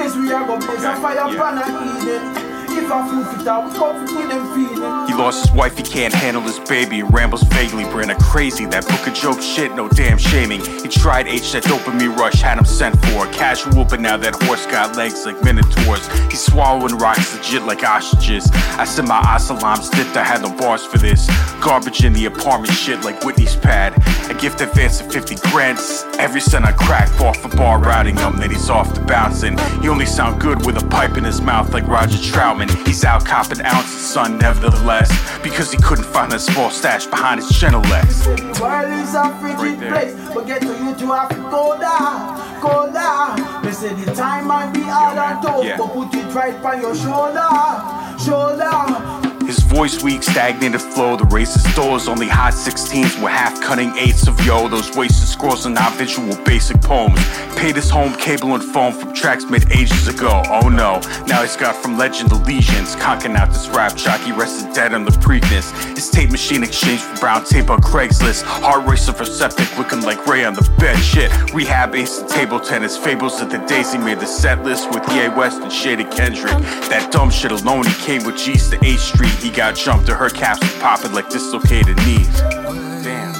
Blaze we are gonna blaze a fire Yeah. pan and eat it. If I food fit out, come fit with them feeling. He lost his wife, he can't handle his baby, and rambles vaguely, brand crazy. That book of joke shit, no damn shaming. He tried H, that dopamine rush, had him sent for. Casual, but now that horse got legs like minotaurs. He's swallowing rocks legit like ostriches. I said my asalams dipped, I had no bars for this. Garbage in the apartment shit like Whitney's pad. Advance of 50 grand. Every cent I cracked off a bar routing him, then he's off to bouncing. He only sound good with a pipe in his mouth like Roger Troutman. He's out copping ounces, son, nevertheless. Because he couldn't find a small stash behind his. The world is a frigid Right place, but get to you to have to go down, go down. They say the time might be hard man. and tough, Yeah. but put it right on your shoulder, shoulder. Voice weak, stagnated flow. The racist doors, only hot 16s with half cutting eights of yo. Those wasted scrolls are not visual basic poems. Paid his home cable and phone from tracks made ages ago. Oh no, now he's got from legend allegiance. Conking out this rap jockey rested dead on the Preakness. His tape machine exchanged for brown tape on Craigslist. Heart racer for septic looking like Ray on the bed. Shit, rehab ace and table tennis. Fables of the days he made the set list with Ye West and Shady Kendrick. That dumb shit alone, he came with G's to 8th Street. He got jumped to her caps popping like dislocated knees.